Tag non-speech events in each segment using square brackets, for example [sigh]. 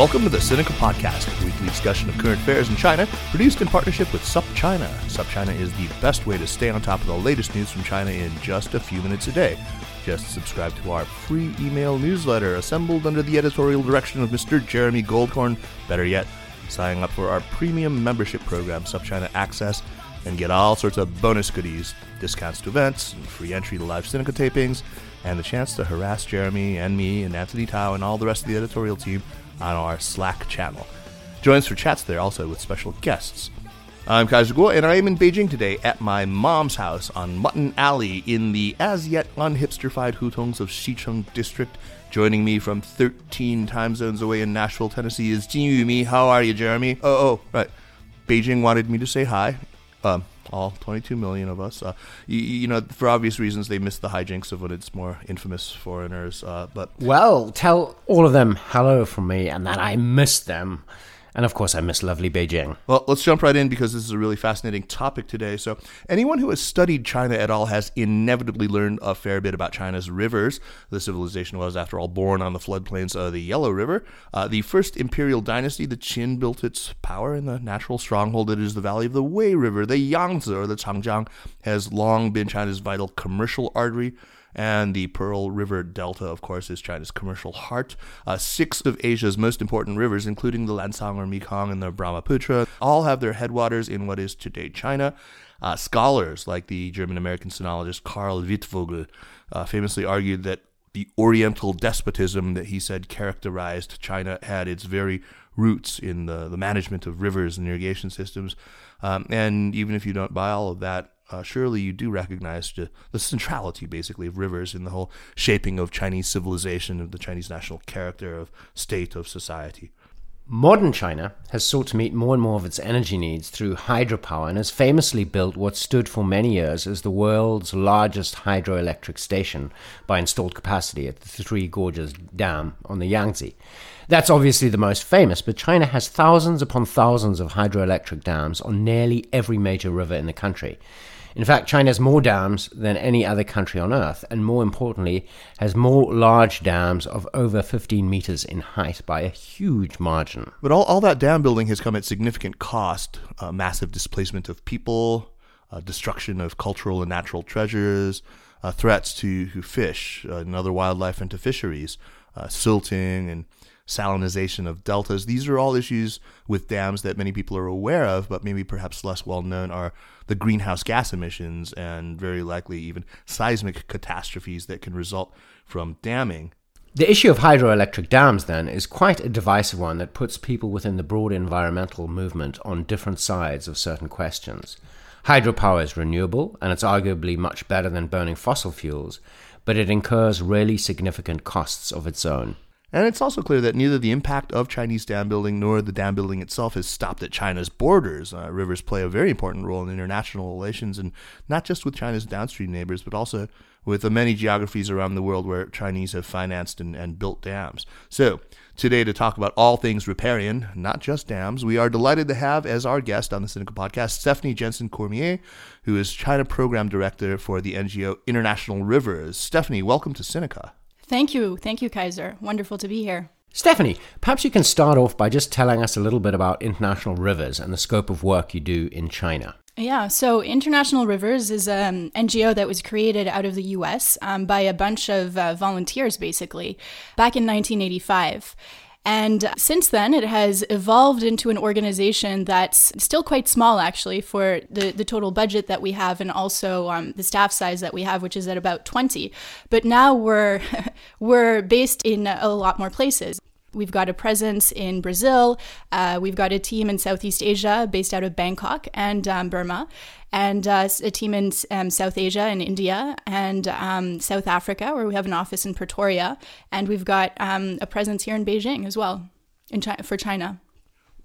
Welcome to the Sinica Podcast, a weekly discussion of current affairs in China, produced in partnership with SupChina. SupChina is the best way to stay on top of the latest news from China in just a few minutes a day. Just subscribe to our free email newsletter assembled under the editorial direction of Mr. Jeremy Goldkorn. Better yet, sign up for our premium membership program, SupChina Access, and get all sorts of bonus goodies, discounts to events, and free entry to live Sinica tapings, and the chance to harass Jeremy and me and Anthony Tao and all the rest of the editorial team on our Slack channel. Join us for chats there also with special guests. I'm Kaiser Kuo, and I am in Beijing today at my mom's house on Mutton Alley in the as yet unhipsterfied hutongs of Xicheng District. Joining me from 13 time zones away in Nashville, Tennessee is Jin Yumi. How are you, Jeremy? Oh, oh, right. Beijing wanted me to say hi. Um, all 22 million of us. Uh, you, you, know, for obvious reasons, they miss the hijinks of when it's more infamous foreigners. Uh, but well, tell all of them hello from me, and that I miss them. And of course, I miss lovely Beijing. Well, let's jump right in because this is a really fascinating topic today. So, anyone who has studied China at all has inevitably learned a fair bit about China's rivers. The civilization was, after all, born on the floodplains of the Yellow River. Uh, the first imperial dynasty, the Qin, built its power in the natural stronghold that is the valley of the Wei River. The Yangtze, or the Changjiang, has long been China's vital commercial artery. And the Pearl River Delta, of course, is China's commercial heart. Uh, six of Asia's most important rivers, including the Lancang or Mekong and the Brahmaputra, all have their headwaters in what is today China. Uh, scholars like the German American sinologist Karl Wittfogel uh, famously argued that the Oriental despotism that he said characterized China had its very roots in the, the management of rivers and irrigation systems. Um, and even if you don't buy all of that, uh, surely you do recognize the, the centrality, basically, of rivers in the whole shaping of Chinese civilization, of the Chinese national character, of state, of society. Modern China has sought to meet more and more of its energy needs through hydropower and has famously built what stood for many years as the world's largest hydroelectric station by installed capacity at the Three Gorges Dam on the Yangtze. That's obviously the most famous, but China has thousands upon thousands of hydroelectric dams on nearly every major river in the country. In fact, China has more dams than any other country on earth, and more importantly, has more large dams of over 15 meters in height by a huge margin. But all, all that dam building has come at significant cost uh, massive displacement of people, uh, destruction of cultural and natural treasures, uh, threats to, to fish uh, and other wildlife and to fisheries, uh, silting and salinization of deltas. These are all issues with dams that many people are aware of, but maybe perhaps less well known are the greenhouse gas emissions and very likely even seismic catastrophes that can result from damming. The issue of hydroelectric dams, then, is quite a divisive one that puts people within the broad environmental movement on different sides of certain questions. Hydropower is renewable, and it's arguably much better than burning fossil fuels, but it incurs really significant costs of its own. And it's also clear that neither the impact of Chinese dam building nor the dam building itself has stopped at China's borders. Uh, rivers play a very important role in international relations, and not just with China's downstream neighbors, but also with the many geographies around the world where Chinese have financed and, and built dams. So, today to talk about all things riparian, not just dams, we are delighted to have as our guest on the Sinica podcast Stephanie Jensen Cormier, who is China Program Director for the NGO International Rivers. Stephanie, welcome to Sinica. Thank you. Thank you, Kaiser. Wonderful to be here. Stephanie, perhaps you can start off by just telling us a little bit about International Rivers and the scope of work you do in China. Yeah, so International Rivers is an NGO that was created out of the US um, by a bunch of uh, volunteers, basically, back in 1985. And since then, it has evolved into an organization that's still quite small, actually, for the, the total budget that we have and also um, the staff size that we have, which is at about 20. But now we're, [laughs] we're based in a lot more places. We've got a presence in Brazil. Uh, we've got a team in Southeast Asia based out of Bangkok and um, Burma, and uh, a team in um, South Asia and India and um, South Africa, where we have an office in Pretoria. And we've got um, a presence here in Beijing as well in China, for China.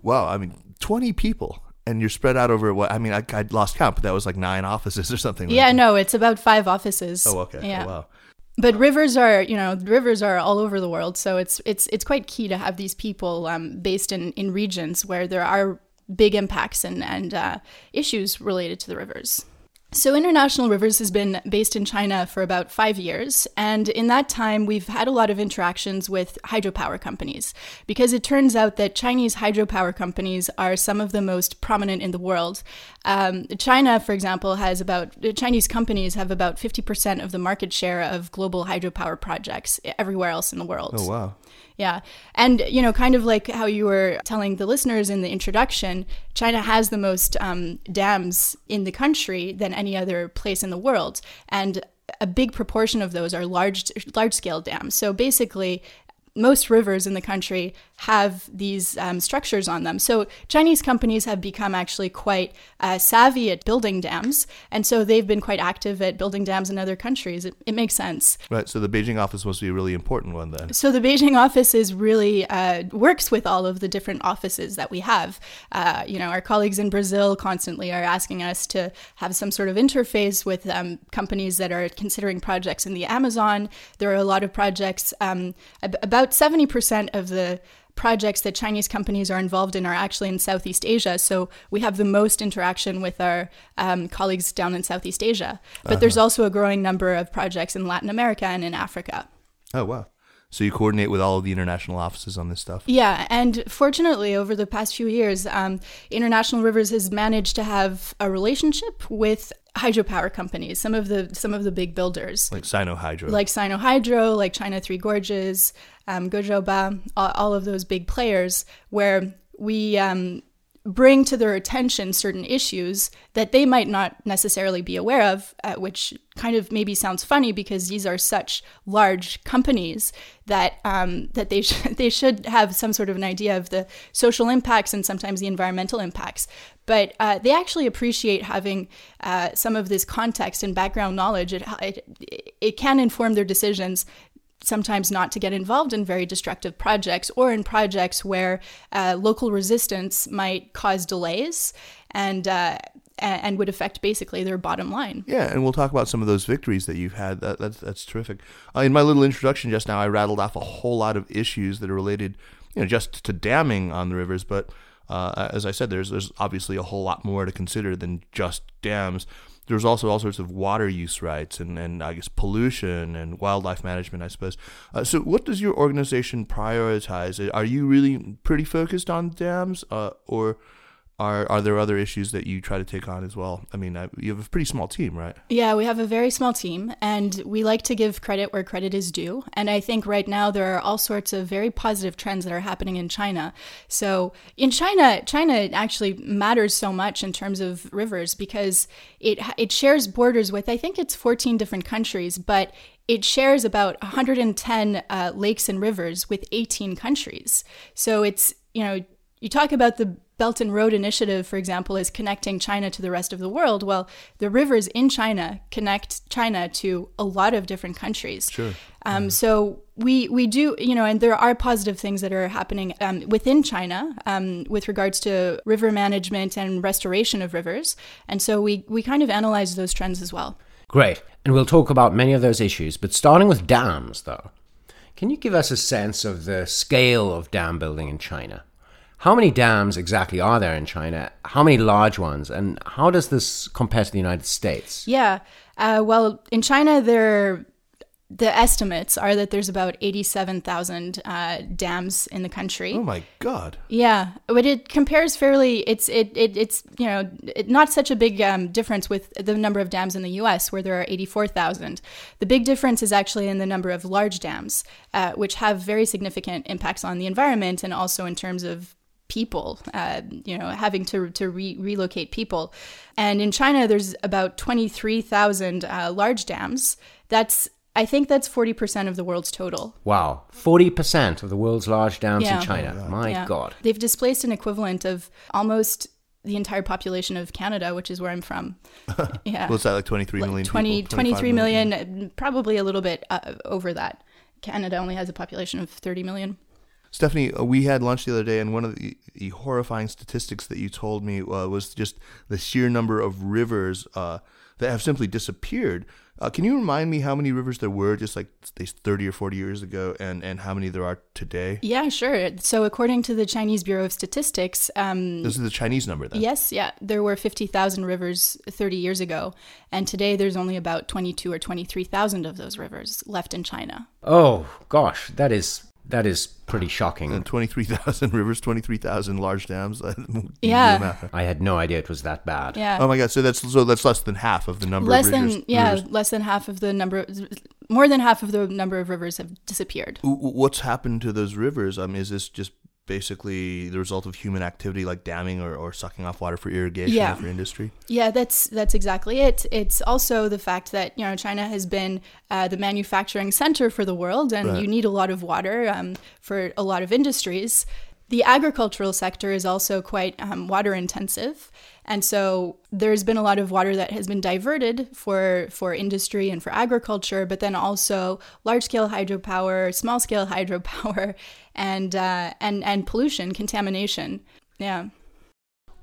Wow, I mean, 20 people. And you're spread out over what? I mean, I, I lost count, but that was like nine offices or something. Yeah, like no, it's about five offices. Oh, okay. Yeah. Oh, wow. But rivers are, you know, rivers are all over the world, so it's it's it's quite key to have these people um, based in in regions where there are big impacts and and uh, issues related to the rivers. So, International Rivers has been based in China for about five years. And in that time, we've had a lot of interactions with hydropower companies because it turns out that Chinese hydropower companies are some of the most prominent in the world. Um, China, for example, has about, Chinese companies have about 50% of the market share of global hydropower projects everywhere else in the world. Oh, wow. Yeah. And, you know, kind of like how you were telling the listeners in the introduction, China has the most um, dams in the country than any other place in the world. And a big proportion of those are large large scale dams. So basically, most rivers in the country have these um, structures on them. So Chinese companies have become actually quite uh, savvy at building dams, and so they've been quite active at building dams in other countries. It, it makes sense. Right. So the Beijing office must be a really important one then. So the Beijing office is really uh, works with all of the different offices that we have. Uh, you know, our colleagues in Brazil constantly are asking us to have some sort of interface with um, companies that are considering projects in the Amazon. There are a lot of projects um, about about 70% of the projects that Chinese companies are involved in are actually in Southeast Asia. So we have the most interaction with our um, colleagues down in Southeast Asia. But uh-huh. there's also a growing number of projects in Latin America and in Africa. Oh, wow. So you coordinate with all of the international offices on this stuff. Yeah, and fortunately, over the past few years, um, International Rivers has managed to have a relationship with hydropower companies, some of the some of the big builders, like Sinohydro, like Sinohydro, like China Three Gorges, um, Gezhouba, all, of those big players, where we um, bring to their attention certain issues that they might not necessarily be aware of, uh, which kind of maybe sounds funny because these are such large companies that um, that they [laughs] should they should have some sort of an idea of the social impacts and sometimes the environmental impacts. But uh, they actually appreciate having uh, some of this context and background knowledge. It, it, it can inform their decisions sometimes not to get involved in very destructive projects or in projects where uh, local resistance might cause delays and uh, and would affect basically their bottom line. Yeah, and we'll talk about some of those victories that you've had. That, that's that's terrific. Uh, in my little introduction just now, I rattled off a whole lot of issues that are related, you know, just to damming on the rivers. But uh, as I said, there's there's obviously a whole lot more to consider than just dams there's also all sorts of water use rights and, and I guess pollution and wildlife management, I suppose. Uh, so, what does your organization prioritize? Are you really pretty focused on dams, uh, or are are there other issues that you try to take on as well? I mean, you have a pretty small team, right? Yeah, we have a very small team, and we like to give credit where credit is due. And I think right now there are all sorts of very positive trends that are happening in China. So in China, China actually matters so much in terms of rivers because it it shares borders with I think it's 14 different countries, but it shares about 110 uh, lakes and rivers with 18 countries. So it's you know you talk about the Belt and Road Initiative, for example, is connecting China to the rest of the world. Well, the rivers in China connect China to a lot of different countries. Sure. Um, So we we do you know, and there are positive things that are happening um, within China um, with regards to river management and restoration of rivers, and so we we kind of analyze those trends as well. Great, and we'll talk about many of those issues. But starting with dams, though, can you give us a sense of the scale of dam building in China? How many dams exactly are there in China? How many large ones? And how does this compare to the United States? Yeah. Uh, well, in China, there the estimates are that there's about 87,000 uh, dams in the country. Oh my god. Yeah, but it compares fairly it's it, it it's you know it, not such a big um, difference with the number of dams in the US where there are 84,000. The big difference is actually in the number of large dams uh, which have very significant impacts on the environment and also in terms of people, uh, you know, having to, to re- relocate people. And in China, there's about 23,000 uh, large dams. That's I think that's 40% of the world's total. Wow, 40% of the world's large dams Yeah. in China. My Yeah. God. They've displaced an equivalent of almost the entire population of Canada, which is where I'm from. [laughs] Yeah. What's that, like 23 Like 20, people? 23 25 million, uh, probably a little bit uh, over that. Canada only has a population of 30 million. Stephanie, uh, we had lunch the other day, and one of the, the horrifying statistics that you told me uh, was just the sheer number of rivers uh, that have simply disappeared. Uh, can you remind me how many rivers there were just like say 30 or 40 years ago, and, and how many there are today? Yeah, sure. So, according to the Chinese Bureau of Statistics, um, This is the Chinese number then. yes, yeah, there were 50,000 rivers 30 years ago. And today there's only about 22 or 23,000 of those rivers left in China. Oh, gosh, that is that is pretty shocking. And 23,000 [laughs] rivers, 23,000 large dams. [laughs] Yeah. I had no idea it was that bad. Yeah. Oh my God! So that's so that's less than half of the number less of than yeah, rivers. less than half of the number more than half of the number of rivers have disappeared. W- w- What's happened to those rivers? Um, is this just basically the result of human activity like damming or, or sucking off water for irrigation Yeah. or for industry? Yeah, that's that's exactly it. It's also the fact that you know China has been uh, the manufacturing center for the world, and Right. you need a lot of water um, for a lot of industries. The agricultural sector is also quite um, water intensive, and so there's been a lot of water that has been diverted for for industry and for agriculture, but then also large scale hydropower, small scale [laughs] hydropower, and uh, and and pollution, contamination. Yeah.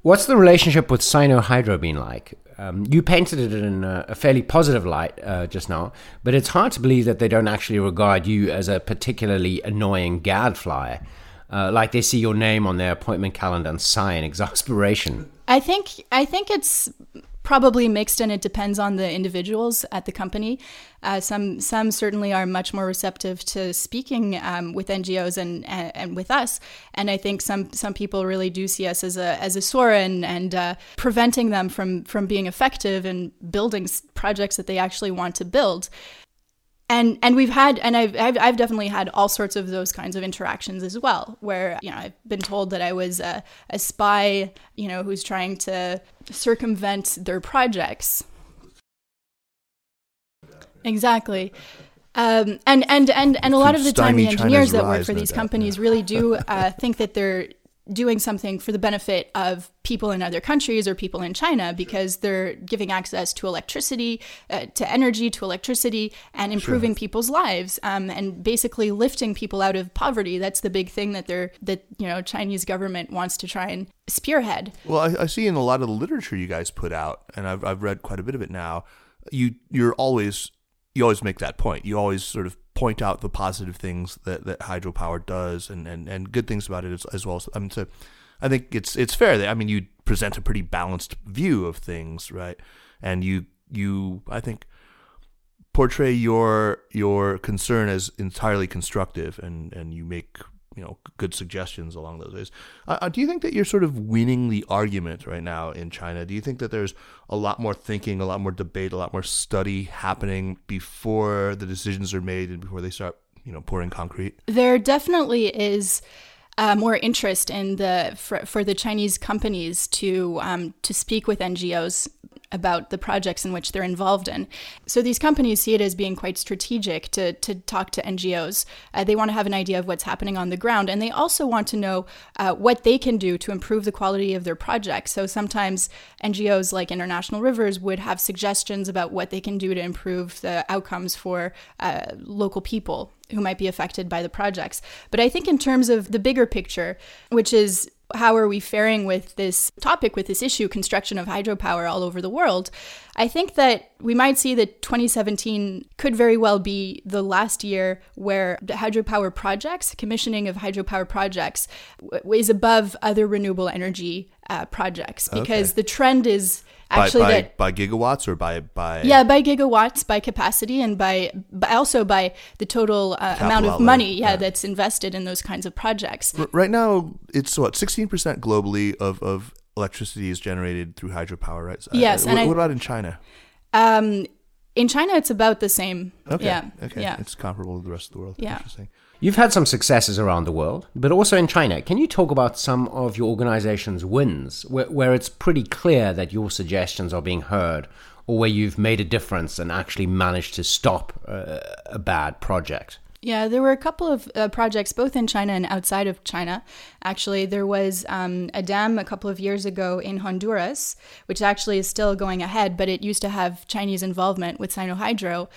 What's the relationship with Sinohydro been like? Um, you painted it in a, a fairly positive light uh, just now, but it's hard to believe that they don't actually regard you as a particularly annoying gadfly. Uh, like they see your name on their appointment calendar and sigh in [laughs] exasperation. I think I think it's probably mixed, and it depends on the individuals at the company. Uh, some some certainly are much more receptive to speaking um, with NGOs and, and and with us, and I think some some people really do see us as a as a sore and and uh, preventing them from from being effective and building projects that they actually want to build and and we've had and I've, I've I've definitely had all sorts of those kinds of interactions as well where you know I've been told that I was a, a spy you know who's trying to circumvent their projects. Exactly. Um, and and and and a lot of the time the engineers that work for these companies really do uh, think that they're doing something for the benefit of people in other countries or people in China because they're giving access to electricity, uh, to energy, to electricity, and improving people's lives, um, and basically lifting people out of poverty. That's the big thing that they're that you know Chinese government wants to try and spearhead. Well, I, I see in a lot of the literature you guys put out, and I've, I've read quite a bit of it now. You you're always you always make that point. You always sort of point out the positive things that, that hydropower does, and, and, and good things about it as, as well. I mean, so I think it's it's fair that I mean you present a pretty balanced view of things, right? And you you I think portray your your concern as entirely constructive, and and you make you know good suggestions along those ways. Uh, uh, do you think that you're sort of winning the argument right now in China? Do you think that there's a lot more thinking, a lot more debate, a lot more study happening before the decisions are made and before they start you know pouring concrete? There definitely is uh, more interest in the for, for the Chinese companies to um, to speak with NGOs about the projects in which they're involved in. So these companies see it as being quite strategic to, to talk to NGOs. Uh, they want to have an idea of what's happening on the ground, and they also want to know uh, what they can do to improve the quality of their projects. So sometimes NGOs like International Rivers would have suggestions about what they can do to improve the outcomes for uh, local people who might be affected by the projects. But I think in terms of the bigger picture, which is how are we faring with this topic, with this issue, construction of hydropower all over the world? I think that we might see that 2017 could very well be the last year where the hydropower projects, commissioning of hydropower projects, w- is above other renewable energy uh, projects because Okay. the trend is actually by, that by gigawatts or by by yeah, by gigawatts, by capacity, and by, but also by the total uh, amount of money, yeah, yeah. that's invested in those kinds of projects. R- right now it's what 16% globally of, of electricity is generated through hydropower right Uh, Yes, and what, I- what about in china Um, in China, it's about the same. okay Yeah. okay Yeah. it's comparable to the rest of the world Yeah. interesting You've had some successes around the world, but also in China. Can you talk about some of your organization's wins where, where it's pretty clear that your suggestions are being heard or where you've made a difference and actually managed to stop uh, a bad project? Yeah, there were a couple of uh, projects both in China and outside of China. Actually, there was um, a dam a couple of years ago in Honduras, which actually is still going ahead, but it used to have Chinese involvement with Sinohydro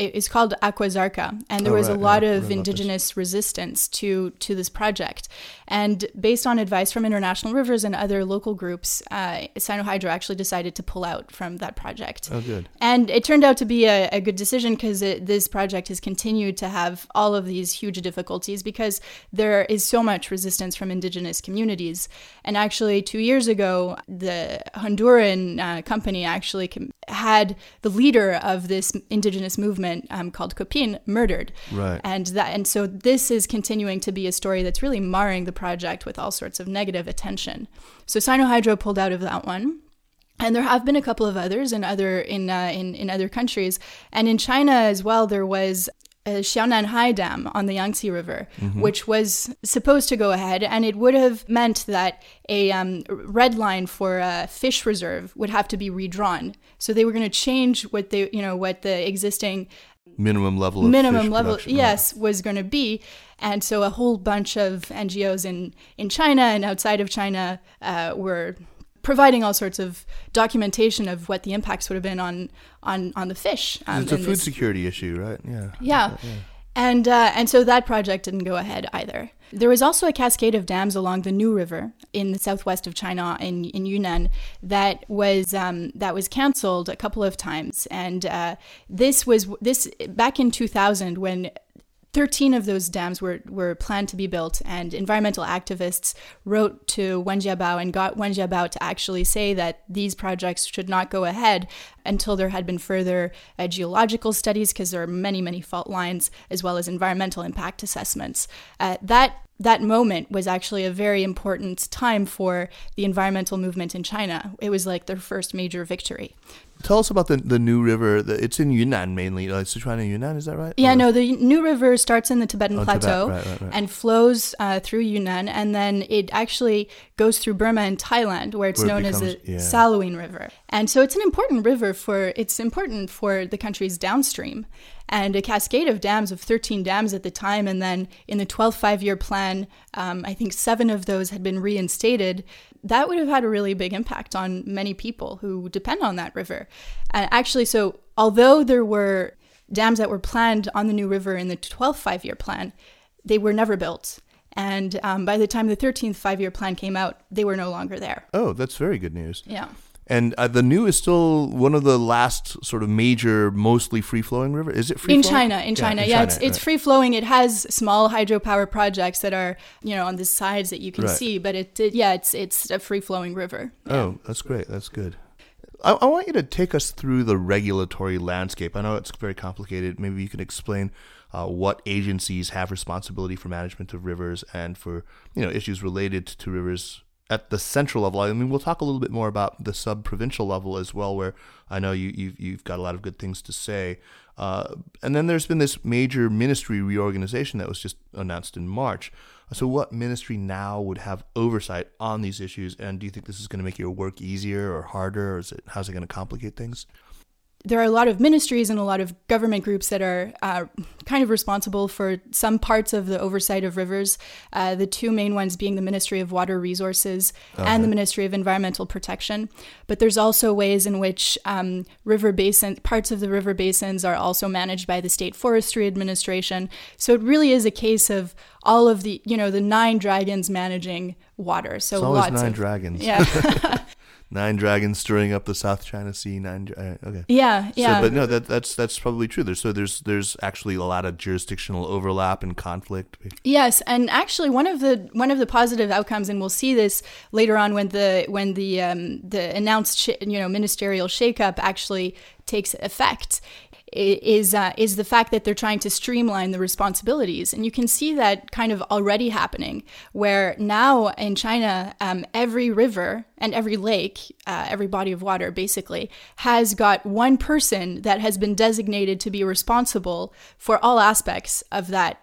it's called Agua Zarca, and there oh, was right, a lot yeah, of indigenous resistance to to this project. And based on advice from International Rivers and other local groups, uh, Sinohydro actually decided to pull out from that project. Oh, good. And it turned out to be a, a good decision because this project has continued to have all of these huge difficulties because there is so much resistance from indigenous communities. And actually, two years ago, the Honduran uh, company actually com- had the leader of this indigenous movement um, called COPINH murdered. Right. And that and so this is continuing to be a story that's really marring the project with all sorts of negative attention. So Sinohydro pulled out of that one. And there have been a couple of others in other in uh, in in other countries, and in China as well. There was a Xiaonanhai Dam on the Yangtze River, mm-hmm. which was supposed to go ahead, and it would have meant that a um, red line for a fish reserve would have to be redrawn. So they were going to change what they, you know, what the existing minimum level minimum level yes was going to be and so a whole bunch of ngos in in china and outside of china uh, were providing all sorts of documentation of what the impacts would have been on on on the fish um, it's a food this. security issue right yeah yeah, yeah. and uh, and so that project didn't go ahead either there was also a cascade of dams along the Nu River in the southwest of China in, in Yunnan that was um, that was canceled a couple of times, and uh, this was this back in 2000 when 13 of those dams were, were planned to be built, and environmental activists wrote to Wen Jiabao and got Wen Jiabao to actually say that these projects should not go ahead until there had been further uh, geological studies, because there are many, many fault lines, as well as environmental impact assessments. Uh, that that moment was actually a very important time for the environmental movement in China. It was like their first major victory. Tell us about the the Nu River. The, it's in Yunnan mainly, like Sichuan and Yunnan. Is that right? Yeah, or? no. The Nu River starts in the Tibetan oh, Plateau Tibet. right, right, right. and flows uh, through Yunnan, and then it actually goes through Burma and Thailand, where it's where known it becomes, as the yeah. Salween River. And so it's an important river for it's important for the country's downstream and a cascade of dams of 13 dams at the time. And then in the 12th five year plan, um, I think seven of those had been reinstated. That would have had a really big impact on many people who depend on that river. And actually, so although there were dams that were planned on the Nu River in the 12th five year plan, they were never built. And um, by the time the 13th five year plan came out, they were no longer there. Oh, that's very good news. Yeah. And uh, the Nu is still one of the last sort of major, mostly free flowing river. Is it free flowing? in China? In China, yeah, in yeah China, it's it's right. free flowing. It has small hydropower projects that are you know on the sides that you can right. see, but it, it, yeah, it's it's a free flowing river. Yeah. Oh, that's great. That's good. I, I want you to take us through the regulatory landscape. I know it's very complicated. Maybe you can explain uh, what agencies have responsibility for management of rivers and for you know issues related to rivers at the central level. I mean, we'll talk a little bit more about the sub provincial level as well, where I know you, you've, you've got a lot of good things to say. Uh, and then there's been this major ministry reorganization that was just announced in March. So, what ministry now would have oversight on these issues? And do you think this is going to make your work easier or harder, or is it how's it going to complicate things? There are a lot of ministries and a lot of government groups that are uh, kind of responsible for some parts of the oversight of rivers. Uh, the two main ones being the Ministry of Water Resources uh-huh. and the Ministry of Environmental Protection. But there's also ways in which um, river basin parts of the river basins are also managed by the State Forestry Administration. So it really is a case of all of the you know the nine dragons managing water. So it's always nine of, dragons. Yeah. [laughs] [laughs] nine dragons stirring up the South China Sea. Nine. Uh, okay. Yeah, yeah. So, but no, that that's that's probably true. There's so there's there's actually a lot of jurisdictional overlap and conflict. Yes, and actually one of the one of the positive outcomes, and we'll see this later on when the when the um, the announced sh- you know ministerial shakeup actually takes effect is uh, is the fact that they're trying to streamline the responsibilities, and you can see that kind of already happening. Where now in China, um, every river and every lake, uh, every body of water, basically has got one person that has been designated to be responsible for all aspects of that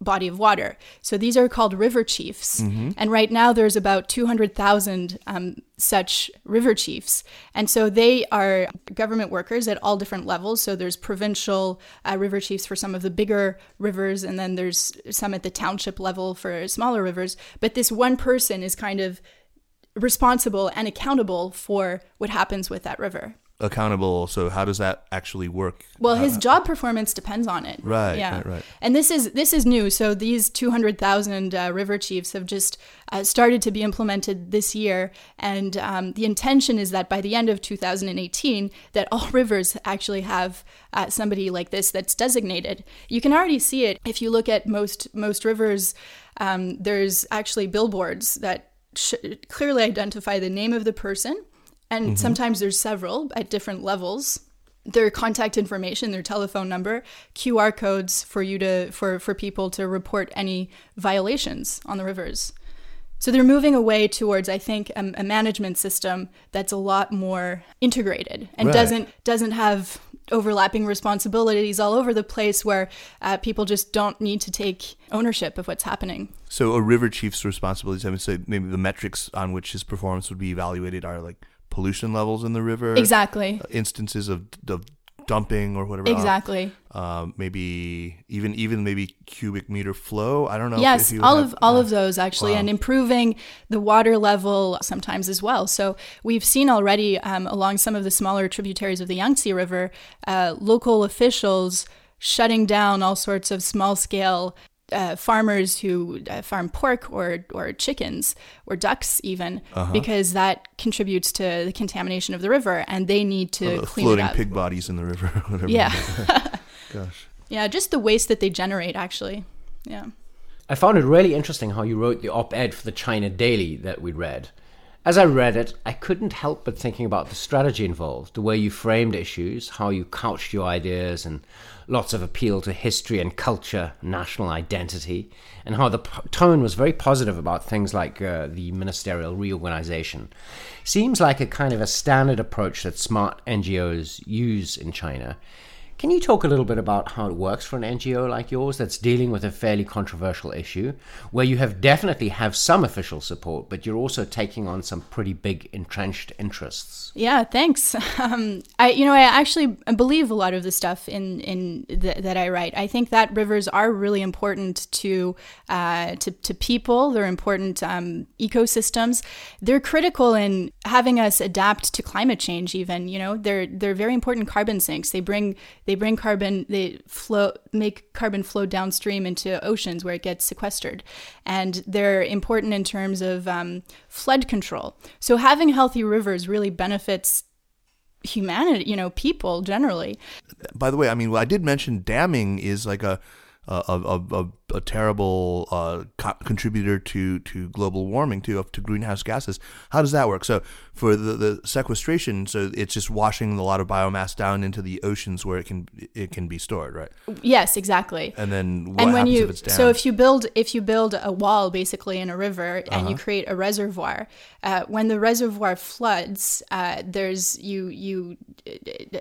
body of water. So these are called river chiefs. And right now there's about 200,000 um, such river chiefs. And so they are government workers at all different levels. So there's provincial uh, river chiefs for some of the bigger rivers, and then there's some at the township level for smaller rivers. But this one person is kind of responsible and accountable for what happens with that river. Accountable. So how does that actually work? Well, his job performance depends on it. Right, Yeah. right, right. And this is this is new. So these 200,000 uh, river chiefs have just uh, started to be implemented this year, and um, the intention is that by the end of 2018, that all [laughs] rivers actually have uh, somebody like this that's designated. You can already see it if you look at most most rivers. Um, there's actually billboards that sh- clearly identify the name of the person, and sometimes there's several at different levels their contact information, their telephone number, QR codes for you to for for people to report any violations on the rivers. So they're moving away towards, I think, a, a management system that's a lot more integrated and Right. doesn't doesn't have overlapping responsibilities all over the place where uh, people just don't need to take ownership of what's happening. So a river chief's responsibilities, I would say maybe the metrics on which his performance would be evaluated are like pollution levels in the river, Exactly. instances of, of dumping or whatever. Exactly. Uh, maybe even even maybe cubic meter flow. I don't know. Yes, if you all have- of all yeah. of those actually, Wow. and improving the water level sometimes as well. So we've seen already um, along some of the smaller tributaries of the Yangtze River, uh, local officials shutting down all sorts of small scale. Uh, farmers who uh, farm pork or or chickens or ducks even Uh-huh. because that contributes to the contamination of the river and they need to Uh, clean floating it up. pig bodies in the river. [laughs] whatever. Yeah, [laughs] Gosh. yeah, just the waste that they generate actually. Yeah. I found it really interesting how you wrote the op ed for the China Daily that we read. As I read it, I couldn't help but thinking about the strategy involved, the way you framed issues, how you couched your ideas, and lots of appeal to history and culture, national identity, and how the p- tone was very positive about things like uh, the ministerial reorganization. Seems like a kind of a standard approach that smart NGOs use in China. Can you talk a little bit about how it works for an NGO like yours that's dealing with a fairly controversial issue, where you have definitely have some official support, but you're also taking on some pretty big entrenched interests? Yeah, thanks. [laughs] Um, I, you know, I actually believe a lot of the stuff in in th- that I write. I think that rivers are really important to uh, to, to people. They're important um, ecosystems. They're critical in having us adapt to climate change. Even you know, they're they're very important carbon sinks. They bring they bring carbon. They flow make carbon flow downstream into oceans where it gets sequestered, and they're important in terms of um, flood control. So having healthy rivers really benefits humanity, you know, people generally. By the way, I mean, well, I did mention damming is like a a, a, a, a terrible uh, co- contributor to, to global warming, to to greenhouse gases. How does that work? So for the, the sequestration, so it's just washing a lot of biomass down into the oceans where it can it can be stored, right? Yes, exactly. And then what and when happens you if so if you build if you build a wall basically in a river and Uh-huh. you create a reservoir uh, when the reservoir floods uh, there's you you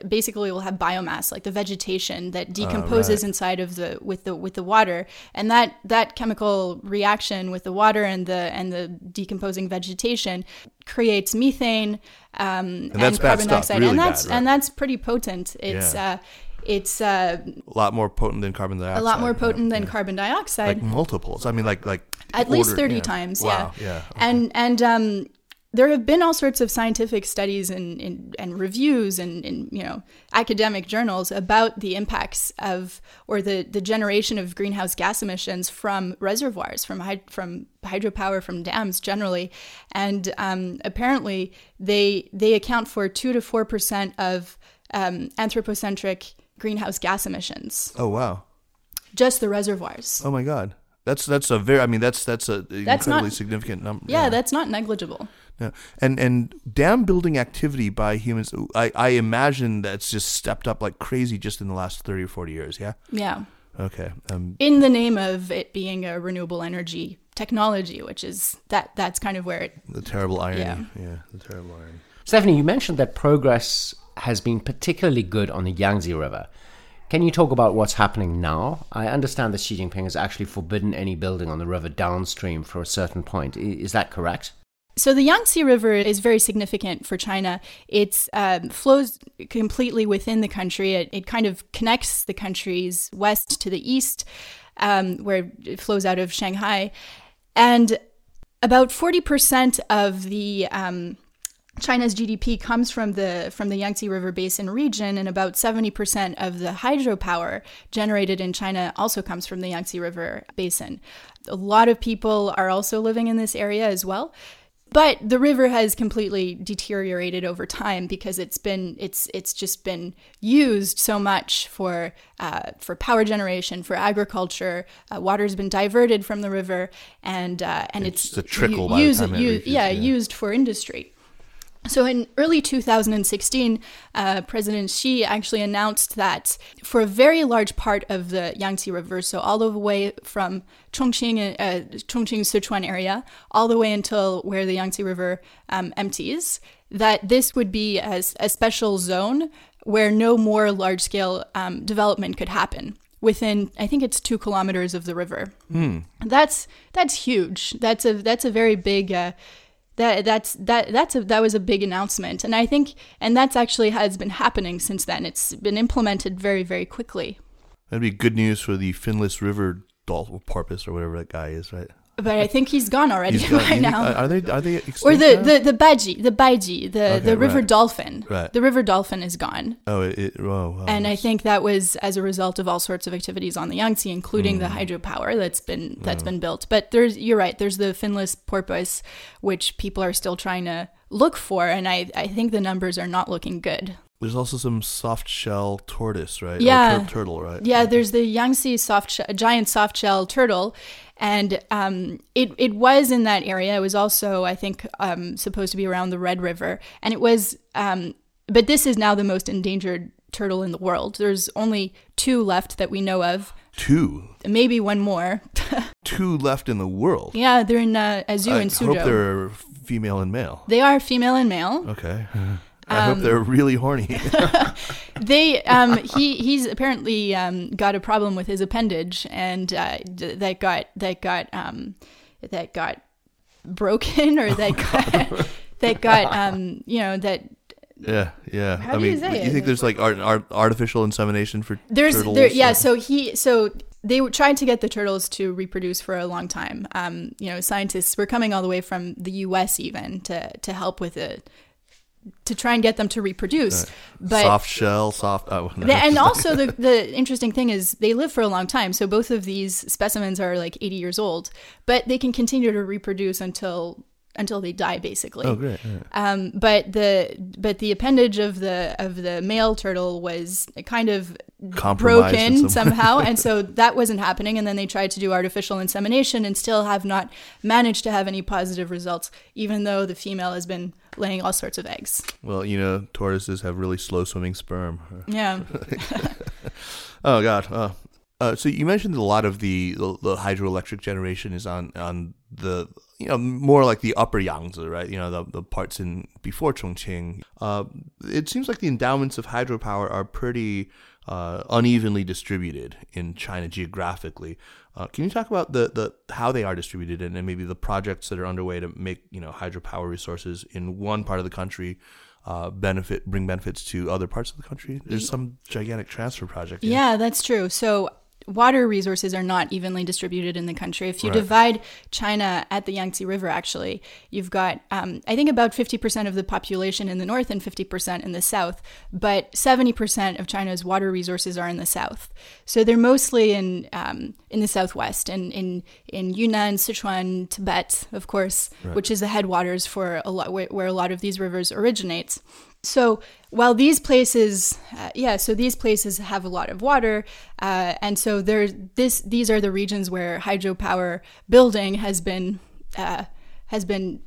basically will have biomass like the vegetation that decomposes inside of the with the with the water and that that chemical reaction with the water and the and the decomposing vegetation creates methane um, and, that's bad carbon dioxide really and that's bad, right? and that's pretty potent it's Yeah. uh, it's uh, a lot more potent than carbon dioxide. a lot more yeah, potent than yeah. carbon dioxide like multiples. I mean, like like at least 30 yeah. times Wow, yeah yeah. and and um there have been all sorts of scientific studies and, and, and reviews and, and you know academic journals about the impacts of or the, the generation of greenhouse gas emissions from reservoirs from from hydropower from dams generally and um, apparently they they account for two to four percent of um, anthropocentric greenhouse gas emissions Oh wow. just the reservoirs Oh my god. That's that's a very. I mean, that's that's a That's incredibly not- significant number. yeah that's not negligible Yeah. And and dam building activity by humans, I, I imagine that's just stepped up like crazy just in the last thirty or forty years. Yeah. yeah Okay. Um. in the name of it being a renewable energy technology, which is that that's kind of where it The terrible irony. Yeah. Yeah. the terrible irony. Stephanie, you mentioned that progress has been particularly good on the Yangtze River. Can you talk about what's happening now? I understand that Xi Jinping has actually forbidden any building on the river downstream for a certain point. Is that correct? So the Yangtze River is very significant for China. It um, flows completely within the country. It, it kind of connects the countries west to the east, um, where it flows out of Shanghai, and about forty percent of the um, China's GDP comes from the from the Yangtze River Basin region, and about seventy percent of the hydropower generated in China also comes from the Yangtze River Basin. A lot of people are also living in this area as well. But the river has completely deteriorated over time because it's been it's it's just been used so much for uh, for power generation, for agriculture. Uh, water's been diverted from the river, and uh, and It's it's, a trickle u- by the used- time it u- reaches, yeah, yeah. used for industry. So in early 2016, uh, President Xi actually announced that for a very large part of the Yangtze River, so all the way from Chongqing, uh, Chongqing Sichuan area, all the way until where the Yangtze River um, empties, that this would be as a special zone where no more large-scale um, development could happen within I think it's two kilometers of the river. That's that's huge. That's a that's a very big. Uh, that that's that that's a that was a big announcement, and I think and that's actually has been happening since then. It's been implemented very very quickly. That'd be good news for the Finless River dolphin porpoise or whatever that guy is, right? But I think he's gone already He's right [laughs] you now. Are they? Are they? Extinct or the, the the baiji, the baiji, the Okay, the river right. dolphin. Right. The river dolphin is gone. Oh, it. it oh, wow. And I think that was as a result of all sorts of activities on the Yangtze, including Mm. the hydropower that's been that's been built. But there's you're right. There's the finless porpoise, which people are still trying to look for, and I I think the numbers are not looking good. There's also some soft shell tortoise, right? Yeah. tur- turtle, right? Yeah, there's the Yangtze soft sh- giant soft shell turtle, and um, it it was in that area. It was also, I think, um, supposed to be around the Red River, and it was. Um, but this is now the most endangered turtle in the world. There's only two left that we know of. Two. Maybe one more. [laughs] Two left in the world. yeah, they're in uh, a zoo I in hope they're female and male. They are female and male. Okay. [laughs] I Um, hope they're really horny. [laughs] [laughs] They um he he's apparently um got a problem with his appendage and uh, d- that got that got um that got broken or that got [laughs] that got um you know that yeah, yeah. How I do you mean, you it? think there's like art, art, artificial insemination for there's turtles? there yeah or- so he so they tried to get the turtles to reproduce for a long time um you know scientists were coming all the way from the US even to to help with it to try and get them to reproduce but soft shell, soft. Oh, no. And [laughs] also the the interesting thing is they live for a long time. So both of these specimens are like 80 years old, but they can continue to reproduce until until they die basically. oh, great. yeah. Um, but the but the appendage of the of the male turtle was kind of broken some somehow, and so [laughs] that wasn't happening. And then they tried to do artificial insemination and still have not managed to have any positive results, even though the female has been laying all sorts of eggs. Well, you know, tortoises have really slow swimming sperm. Yeah. [laughs] [laughs] Oh God. Uh, uh, so you mentioned a lot of the, the the hydroelectric generation is on on the you know more like the upper Yangtze, right? You know the the parts in before Chongqing. Uh, it seems like the endowments of hydropower are pretty uh, unevenly distributed in China geographically. Uh, can you talk about the, the how they are distributed and, then maybe the projects that are underway to make you know hydropower resources in one part of the country uh, benefit bring benefits to other parts of the country? There's some gigantic transfer project. here. Yeah, that's true. So water resources are not evenly distributed in the country. If you Right. divide China at the Yangtze River, actually, you've got, um, I think, about 50% of the population in the north and 50% in the south, but 70% of China's water resources are in the south. So they're mostly in um, in the southwest and in, in Yunnan, Sichuan, Tibet, of course, which is the headwaters for a lot where, where a lot of these rivers originate. So while these places, uh, yeah, so these places have a lot of water, uh, and so there's this. These are the regions where hydropower building has been uh, has been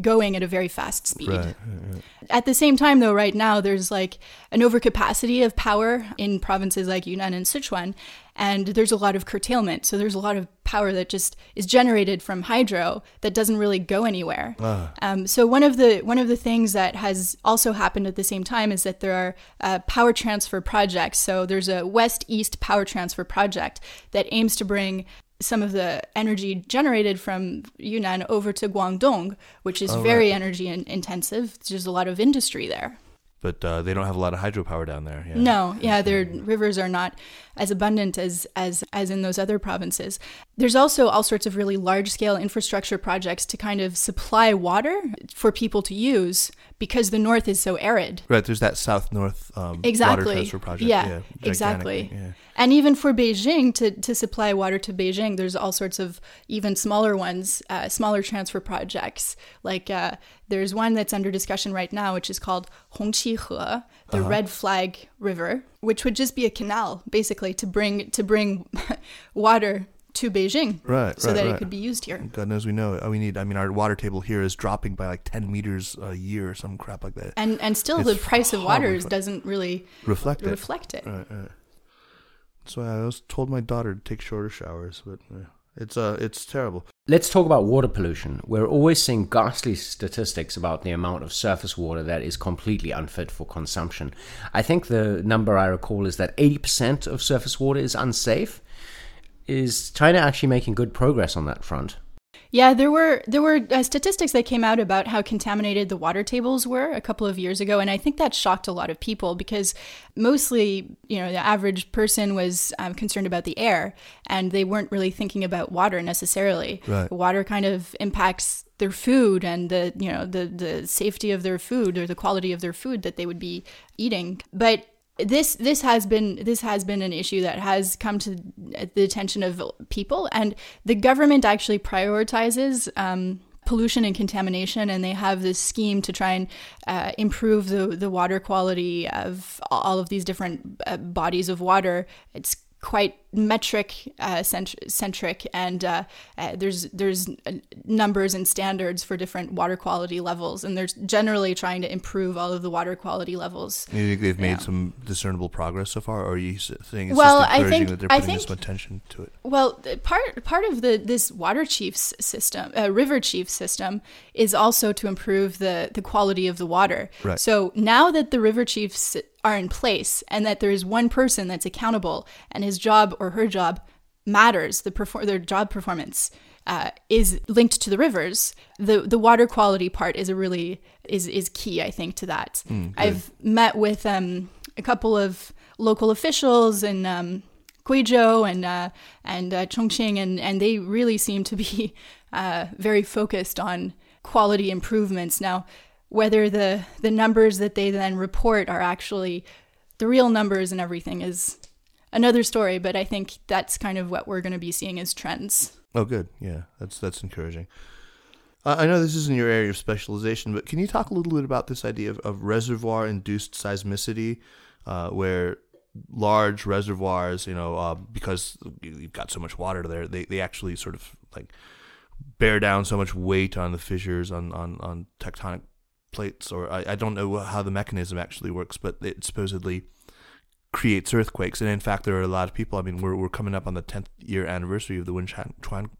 going at a very fast speed. Right, right, right. At the same time, though, right now there's like an overcapacity of power in provinces like Yunnan and Sichuan, and there's a lot of curtailment. So there's a lot of power that just is generated from hydro that doesn't really go anywhere. Um, so one of the one of the things that has also happened at the same time is that there are uh, power transfer projects. So there's a west east power transfer project that aims to bring some of the energy generated from Yunnan over to Guangdong, which is very energy in- intensive. There's a lot of industry there. But uh, they don't have a lot of hydropower down there. Yeah. No, yeah, their rivers are not as abundant as as as in those other provinces. There's also all sorts of really large scale infrastructure projects to kind of supply water for people to use because the north is so arid. Right, there's that south north um, water Exactly. transfer project. Yeah, gigantic, exactly. Yeah. And even for Beijing to, to supply water to Beijing, there's all sorts of even smaller ones, uh, smaller transfer projects. Like uh, there's one that's under discussion right now, which is called Hongqi He, the Uh-huh. Red Flag River, which would just be a canal basically to bring to bring [laughs] water to Beijing, Right, so right, that right. it could be used here. God knows we know. it. We need. I mean, our water table here is dropping by like ten meters a year or some crap like that. And and still It's the price of water doesn't really reflect it. reflect it. Right, why I was told my daughter to take shorter showers, but it's uh, it's terrible. Let's talk about water pollution. We're always seeing ghastly statistics about the amount of surface water that is completely unfit for consumption. I think the number I recall is that 80% of surface water is unsafe. Is China actually making good progress on that front? Yeah, there were there were uh, statistics that came out about how contaminated the water tables were a couple of years ago, and I think that shocked a lot of people because mostly, you know, the average person was um, concerned about the air, and they weren't really thinking about water necessarily. Right. Water kind of impacts their food and the you know the the safety of their food or the quality of their food that they would be eating, but this this has been this has been an issue that has come to the attention of people and the government actually prioritizes um, pollution and contamination and they have this scheme to try and uh, improve the the water quality of all of these different uh, bodies of water. It's quite metric uh, cent- centric and uh, uh, there's there's numbers and standards for different water quality levels and they're generally trying to improve all of the water quality levels You think they've made some discernible progress so far, or are you saying it's Well, just I encouraging think- that they're I putting some think- attention to it? Well, part part of the this water chiefs system, uh, river chief system, is also to improve the the quality of the water. Right. So now that the river chiefs are in place, and that there is one person that's accountable, and his job or her job matters, the perfor- their job performance. Uh, is linked to the rivers. The the water quality part is a really is is key, I think, to that. I've met with um, a couple of local officials in um, Guizhou and uh, and uh, Chongqing, and and they really seem to be [laughs] uh, very focused on quality improvements. Now, whether the the numbers that they then report are actually the real numbers and everything is another story. But I think that's kind of what we're going to be seeing as trends. Oh, good. Yeah, that's that's encouraging. I know this isn't your area of specialization, but can you talk a little bit about this idea of, of reservoir-induced seismicity, uh, where large reservoirs, you know, uh, because you've got so much water there, they, they actually sort of like bear down so much weight on the fissures on, on, on tectonic plates, or I, I don't know how the mechanism actually works, but it supposedly creates earthquakes. And in fact, there are a lot of people. I mean, we're, we're coming up on the 10th year anniversary of the Wenchuan.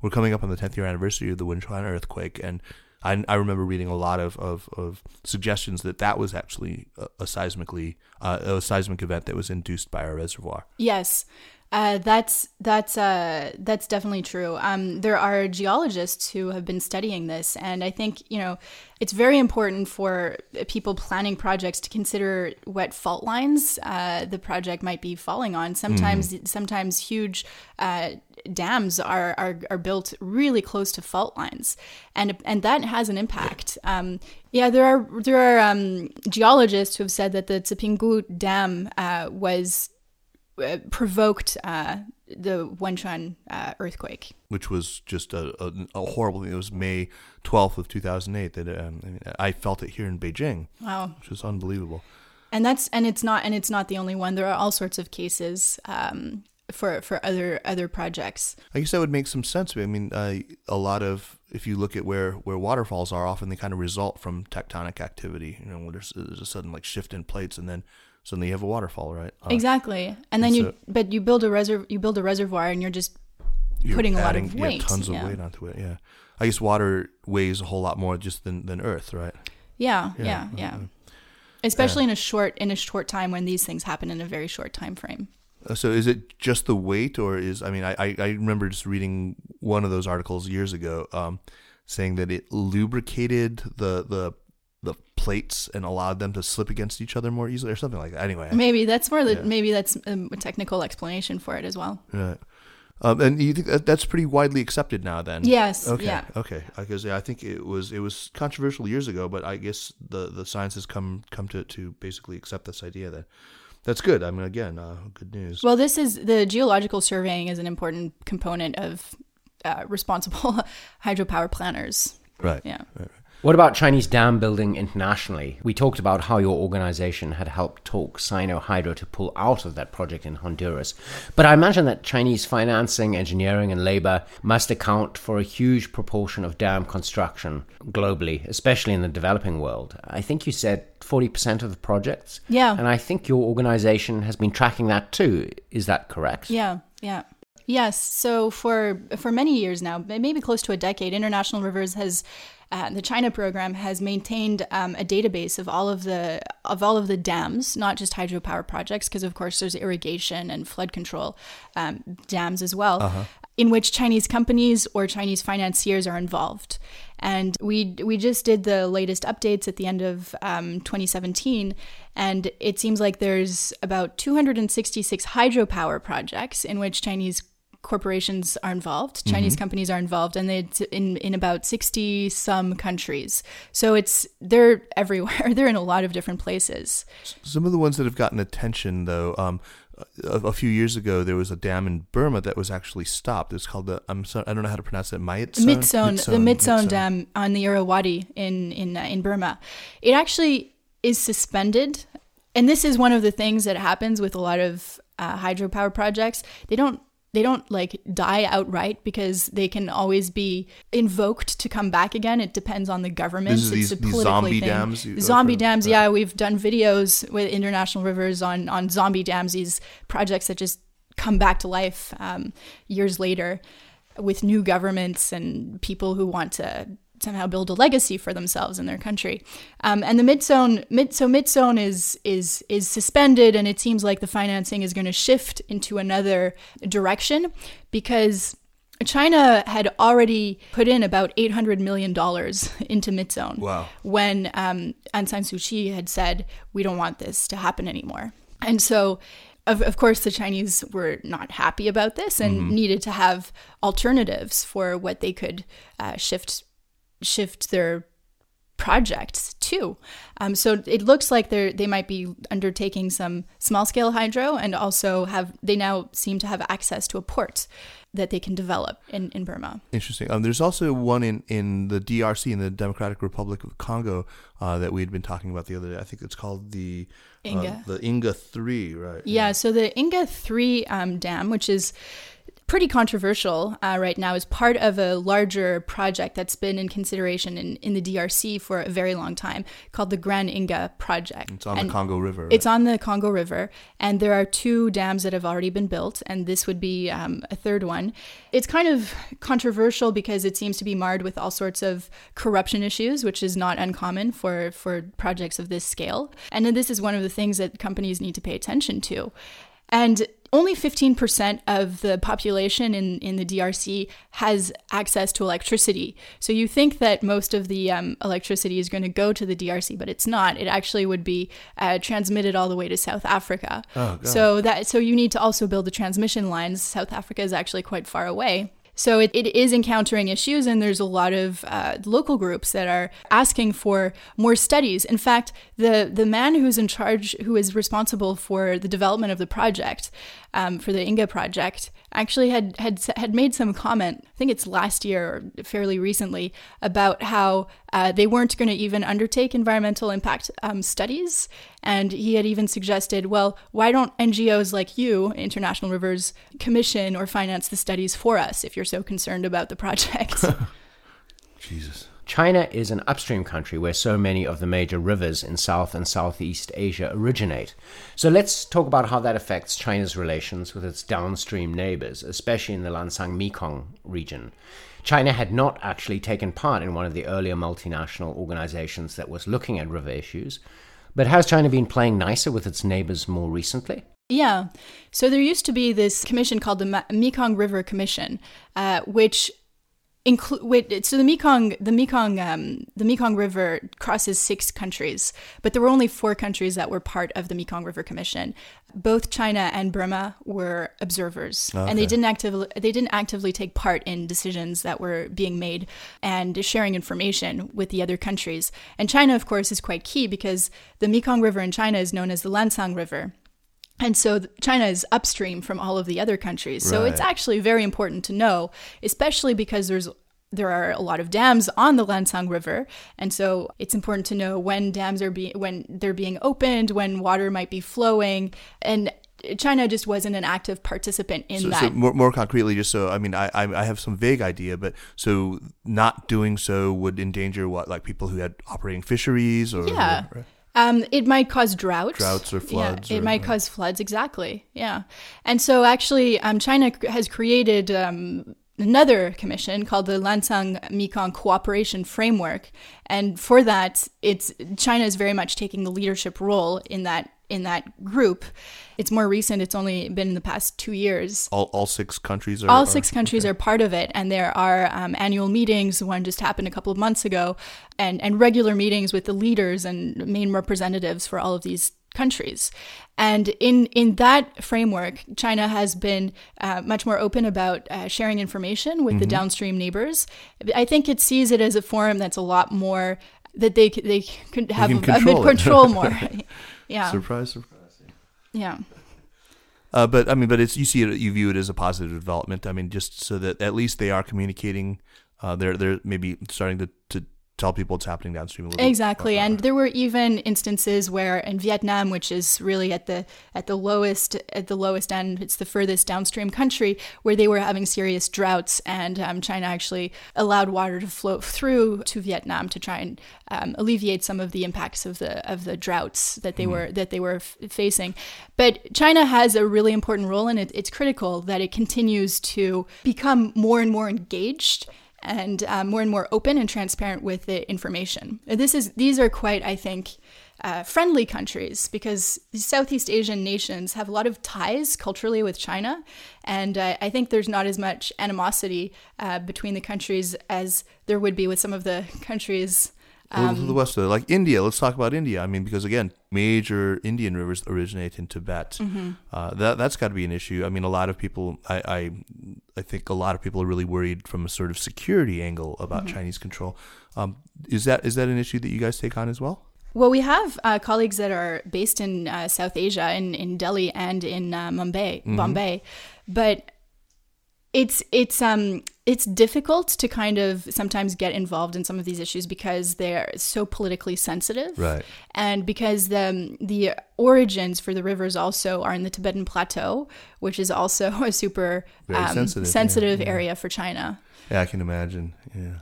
We're coming up on the 10th year anniversary of the Wenchuan earthquake. And I, I remember reading a lot of, of, of suggestions that that was actually a, a seismically uh, a seismic event that was induced by our reservoir. Yes, uh, that's that's uh, that's definitely true. Um, there are geologists who have been studying this, and I think you know it's very important for people planning projects to consider what fault lines uh, the project might be falling on. Sometimes, sometimes huge uh, dams are, are are built really close to fault lines, and and that has an impact. Um, yeah, there are there are um, geologists who have said that the Zipingpu Dam uh, was uh, provoked uh, the Wenchuan uh, earthquake. which was just a, a, a horrible thing. It was May 12th of 2008 that um, I, mean, I felt it here in Beijing, Wow. which was unbelievable. And that's and it's not and it's not the only one. There are all sorts of cases um, for for other other projects. I guess that would make some sense. I mean, uh, a lot of if you look at where where waterfalls are, often they kind of result from tectonic activity. You know, when there's, there's a sudden like shift in plates, and then suddenly you have a waterfall, right? Uh, exactly. And then and you so- but you build a reserv you build a reservoir and you're just you're putting a lot of weight. tons of yeah. weight onto it. Yeah, I guess water weighs a whole lot more just than than Earth, right? Yeah, Yeah, yeah, yeah. Especially in a short in a short time when these things happen in a very short time frame. Uh, So is it just the weight, or is I mean, I I, I remember just reading one of those articles years ago, um, saying that it lubricated the the the plates and allowed them to slip against each other more easily, or something like that. Anyway, Maybe that's more the Yeah. maybe that's um, a technical explanation for it as well. Right. Um, and you think that that's pretty widely accepted now? Then Yes, Okay. yeah. Okay. Because yeah, I think it was it was controversial years ago, but I guess the the science has come come to to basically accept this idea that that's good. I mean, again, uh, good news. Well, this is the geological surveying is an important component of uh, responsible [laughs] hydropower planners. right. Yeah. What about Chinese dam building internationally? We talked about how your organization had helped talk Sinohydro to pull out of that project in Honduras. But I imagine that Chinese financing, engineering, and labor must account for a huge proportion of dam construction globally, especially in the developing world. I think you said 40% of the projects. Yeah. And I think your organization has been tracking that too. Is that correct? Yeah, yeah. Yes. So for for many years now, maybe close to a decade, International Rivers has uh, the China program has maintained um, a database of all of the of all of the dams, not just hydropower projects, because of course there's irrigation and flood control um, dams as well, in which Chinese companies or Chinese financiers are involved. And we we just did the latest updates at the end of um, 2017, and it seems like there's about 266 hydropower projects in which Chinese corporations are involved, Chinese companies are involved, and it's in in about 60 some countries. So it's they're everywhere. [laughs] they're in a lot of different places. Some of the ones that have gotten attention, though, um, a, a few years ago, there was a dam in Burma that was actually stopped. It's called the I'm sorry, I don't know how to pronounce it. Myitsone. Midzone, the Myitsone Dam on the Irrawaddy in in uh, in Burma. It actually is suspended, and this is one of the things that happens with a lot of uh, hydropower projects. They don't they don't like die outright because they can always be invoked to come back again. It depends on the government. This is these- a these politically zombie thing. dams Zombie dams, uh, yeah. We've done videos with International Rivers on on zombie dams. These projects that just come back to life um, years later with new governments and people who want to somehow build a legacy for themselves in their country. Um, and the myitsone, mid, so myitsone is is is suspended, and it seems like the financing is going to shift into another direction because. China had already put in about eight hundred million dollars into Myitsone Wow. when um, Aung San Suu Kyi had said, "We don't want this to happen anymore." And so, of, of course, the Chinese were not happy about this and needed to have alternatives for what they could uh, shift shift their projects too. Um, so it looks like they they might be undertaking some small scale hydro and also have they now seem to have access to a port that they can develop in, in Burma. Interesting. Um, there's also one in, in the DRC, in the Democratic Republic of Congo, uh, that we had been talking about the other day. I think it's called the uh, Inga. the Inga Three, right? Yeah, so the Inga 3 um, dam, which is pretty controversial uh, right now, is part of a larger project that's been in consideration in, in the DRC for a very long time called the Grand Inga Project. It's on And the Congo River. Right? It's on the Congo River, and there are two dams that have already been built, and this would be um, a third one. It's kind of controversial because it seems to be marred with all sorts of corruption issues, which is not uncommon for, for projects of this scale. And then this is one of the things that companies need to pay attention to. And only 15% of the population in, in the DRC has access to electricity. So you think that most of the um, electricity is going to go to the DRC, but it's not. It actually would be uh, transmitted all the way to South Africa. Oh, so that so you need to also build the transmission lines. South Africa is actually quite far away. So it, it is encountering issues, and there's a lot of uh, local groups that are asking for more studies. In fact, the the man who's in charge, who is responsible for the development of the project, um, for the Inga project, actually had had had made some comment. I think it's last year or fairly recently about how uh, they weren't going to even undertake environmental impact um, studies, and he had even suggested, well, why don't NGOs like you, International Rivers, commission or finance the studies for us if you're so concerned about the project? [laughs] Jesus. China is an upstream country where so many of the major rivers in South and Southeast Asia originate. So let's talk about how that affects China's relations with its downstream neighbors, especially in the Lancang Mekong region. China had not actually taken part in one of the earlier multinational organizations that was looking at river issues. But has China been playing nicer with its neighbors more recently? Yeah. So there used to be this commission called the Mekong River Commission, uh, which include so the Mekong the Mekong um, the Mekong River crosses six countries, but there were only four countries that were part of the Mekong River Commission. Both China and Burma were observers, okay. and they didn't actively they didn't actively take part in decisions that were being made and sharing information with the other countries. And China, of course, is quite key because the Mekong River in China is known as the Lancang River. And so China is upstream from all of the other countries. So right. it's actually very important to know, especially because there's there are a lot of dams on the Lancang River, and so it's important to know when dams are being when they're being opened, when water might be flowing, and China just wasn't an active participant in so, that. So more, more concretely, just so I mean, I I have some vague idea, but so not doing so would endanger what, like people who had operating fisheries or yeah. Or, um, it might cause drought. Droughts or floods. Yeah, it or, might cause floods, exactly. Yeah. And so actually, um, China has created um, another commission called the Lancang Mekong Cooperation Framework. And for that, it's China is very much taking the leadership role in that in that group. It's more recent. It's only been in the past two years. All, all six countries are all six are, countries okay. are part of it, and there are um, annual meetings. One just happened a couple of months ago, and and regular meetings with the leaders and main representatives for all of these countries. And in, in that framework, China has been uh, much more open about uh, sharing information with mm-hmm. the downstream neighbors. I think it sees it as a forum that's a lot more that they they could have a, control, control [laughs] more. Yeah. Surprise, surprise. Yeah. Uh, but I mean, but it's you see it, you view it as a positive development. I mean, just so that at least they are communicating. Uh, they're they're maybe starting to, to tell people what's happening downstream. exactly, and there were even instances where in Vietnam, which is really at the at the lowest at the lowest end, it's the furthest downstream country, where they were having serious droughts, and um, China actually allowed water to flow through to Vietnam to try and um, alleviate some of the impacts of the of the droughts that they mm. were that they were f- facing. But China has a really important role, and it, it's critical that it continues to become more and more engaged and uh, more and more open and transparent with the information. This is these are quite, I think, uh, friendly countries because Southeast Asian nations have a lot of ties culturally with China, and uh, I think there's not as much animosity uh, between the countries as there would be with some of the countries um, to the west of it. Like India, let's talk about India. I mean, because again, major Indian rivers originate in Tibet. Mm-hmm. Uh, that that's got to be an issue. I mean, a lot of people, I, I, I think a lot of people are really worried from a sort of security angle about mm-hmm. Chinese control. Um, is that is that an issue that you guys take on as well? Well, we have uh, colleagues that are based in uh, South Asia, in, in Delhi and in uh, Mumbai, mm-hmm. Bombay, but it's it's um it's difficult to kind of sometimes get involved in some of these issues because they're so politically sensitive, right? And because the the origins for the rivers also are in the Tibetan Plateau, which is also [laughs] a super um, sensitive, sensitive yeah, area for China. Yeah, I can imagine. Yeah.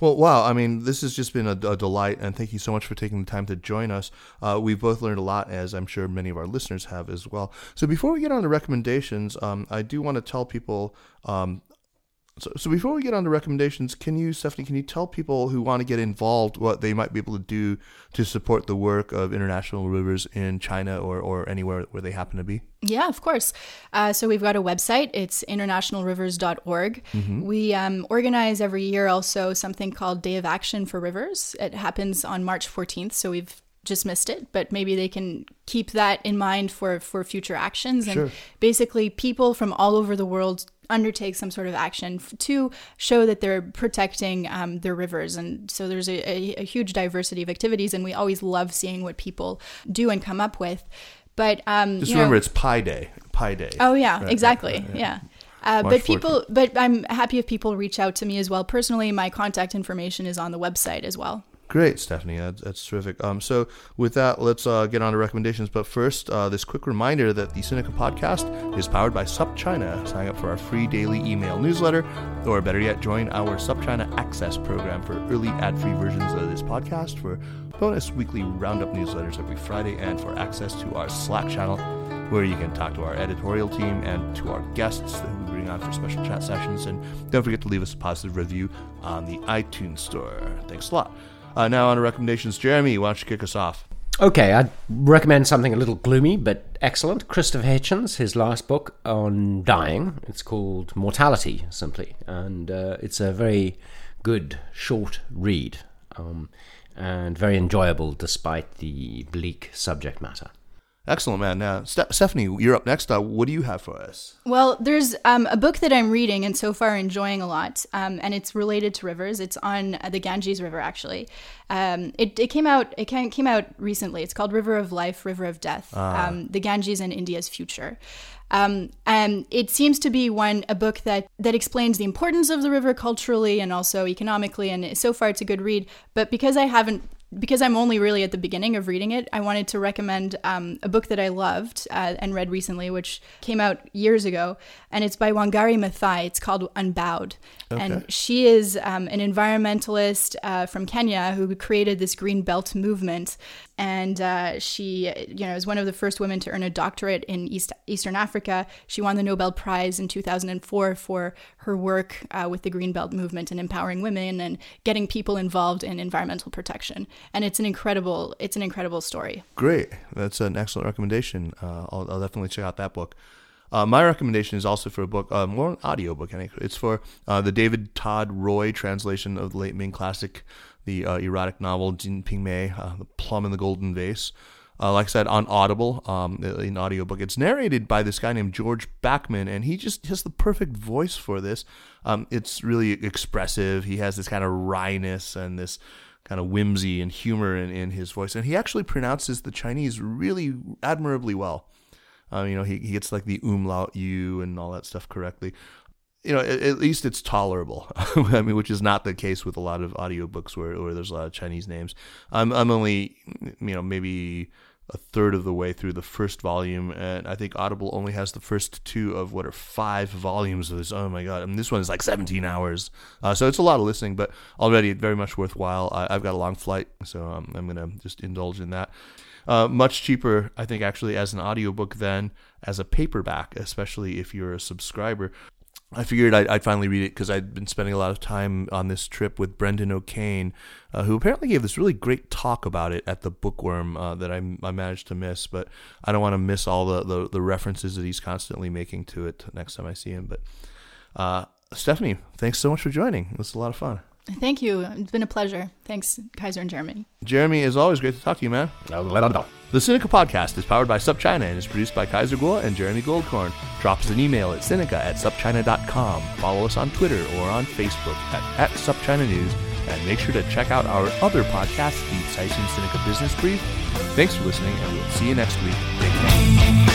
Well, wow. I mean, this has just been a, a, delight, and thank you so much for taking the time to join us. Uh, we've both learned a lot, as I'm sure many of our listeners have as well. So, before we get on to recommendations, um, I do want to tell people um, so, so before we get on to recommendations, can you, Stephanie, can you tell people who want to get involved what they might be able to do to support the work of international rivers in China or, or anywhere where they happen to be? Yeah, of course. Uh, so we've got a website. It's internationalrivers.org. Mm-hmm. We um, organize every year also something called Day of Action for Rivers. It happens on March 14th. So we've just missed it, but maybe they can keep that in mind for for future actions. And sure. basically, people from all over the world undertake some sort of action f- to show that they're protecting um, their rivers. And so there's a, a, a, huge diversity of activities, and we always love seeing what people do and come up with. But um, just remember, know, it's Pi Day. Pi Day. Oh yeah, right, exactly. Right, right, yeah. yeah. Uh, but people, 14th. but I'm happy if people reach out to me as well. Personally, my contact information is on the website as well. Great, Stephanie. That's, that's terrific. Um, so, with that, let's uh, get on to recommendations. But first, uh, this quick reminder that the Sinica podcast is powered by SupChina. Sign up for our free daily email newsletter, or better yet, join our SupChina Access program for early ad free versions of this podcast, for bonus weekly roundup newsletters every Friday, and for access to our Slack channel where you can talk to our editorial team and to our guests that we bring on for special chat sessions. And don't forget to leave us a positive review on the iTunes Store. Thanks a lot. Uh, now on to recommendations. Jeremy, why don't you kick us off? Okay, I'd recommend something a little gloomy but excellent. Christopher Hitchens, his last book on dying. It's called Mortality, simply, and uh, it's a very good short read um, and very enjoyable despite the bleak subject matter. Excellent, man. Now, Ste- Stephanie, you're up next. Uh, what do you have for us? Well, there's um, a book that I'm reading and so far enjoying a lot, um, and it's related to rivers. It's on the Ganges River, actually. Um, it, it, came out. It came out recently. It's called River of Life, River of Death: ah. Um, The Ganges and India's Future. Um, and it seems to be one a book that that explains the importance of the river culturally and also economically. And so far, it's a good read. But because I haven't because I'm only really at the beginning of reading it, I wanted to recommend um, a book that I loved uh, and read recently, which came out years ago, and it's by Wangari Maathai. It's called Unbowed, okay. and she is um, an environmentalist uh, from Kenya who created this green belt movement and uh, she you know is one of the first women to earn a doctorate in East Eastern Africa. She won the Nobel Prize in 2004 for her work uh, with the Green Belt movement and empowering women and getting people involved in environmental protection. And it's an incredible it's an incredible story. Great, that's an excellent recommendation. Uh, I'll, I'll, definitely check out that book. Uh, my recommendation is also for a book, uh, more an audio book. It's for uh, the David Tod Roy translation of the late Ming classic the uh, erotic novel Jin Ping Mei, uh, The Plum in the Golden Vase. Uh, like I said, on Audible, um, in audiobook. It's narrated by this guy named George Backman, and he just has the perfect voice for this. Um, it's really expressive. He has this kind of wryness and this kind of whimsy and humor in, in his voice. And he actually pronounces the Chinese really admirably well. Uh, you know, he, he gets like the umlaut U and all that stuff correctly you know, at, at, least it's tolerable. [laughs] I mean, which is not the case with a lot of audiobooks where, where there's a lot of Chinese names. I'm I'm only you know maybe a third of the way through the first volume, and I think Audible only has the first two of what are five volumes of this. Oh my god! I mean, this one is like 17 hours, uh, so it's a lot of listening, but already very much worthwhile. I, have got a long flight, so um, I'm gonna just indulge in that. Uh, much cheaper, I think, actually, as an audiobook than as a paperback, especially if you're a subscriber. I figured I'd, I'd, finally read it because I'd been spending a lot of time on this trip with Brendan O'Kane, uh, who apparently gave this really great talk about it at the Bookworm uh, that I, I, managed to miss. But I don't want to miss all the, the, the, references that he's constantly making to it next time I see him. But uh, Stephanie, thanks so much for joining. It was a lot of fun. Thank you. It's been a pleasure. Thanks, Kaiser and Jeremy. Jeremy, is always great to talk to you, man. The Sinica Podcast is powered by SupChina and is produced by Kaiser Kuo and Jeremy Goldkorn. Drop us an email at Sinica at SupChina.com. Follow us on Twitter or on Facebook at, at SupChina News. And make sure to check out our other podcast, the Caixin Sinica Business Brief. Thanks for listening, and we'll see you next week.